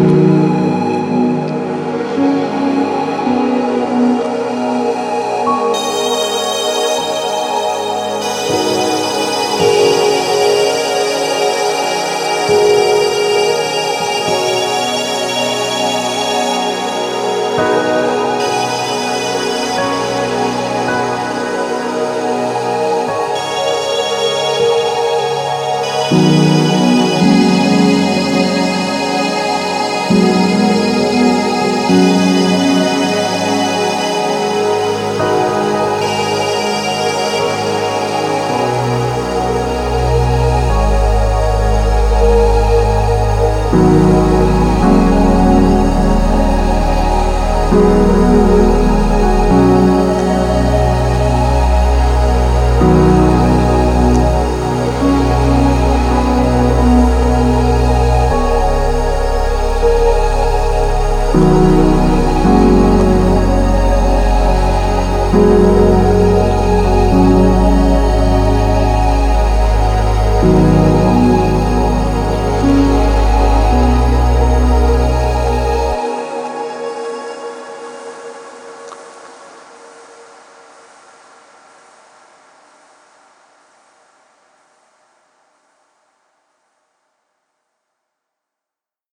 Música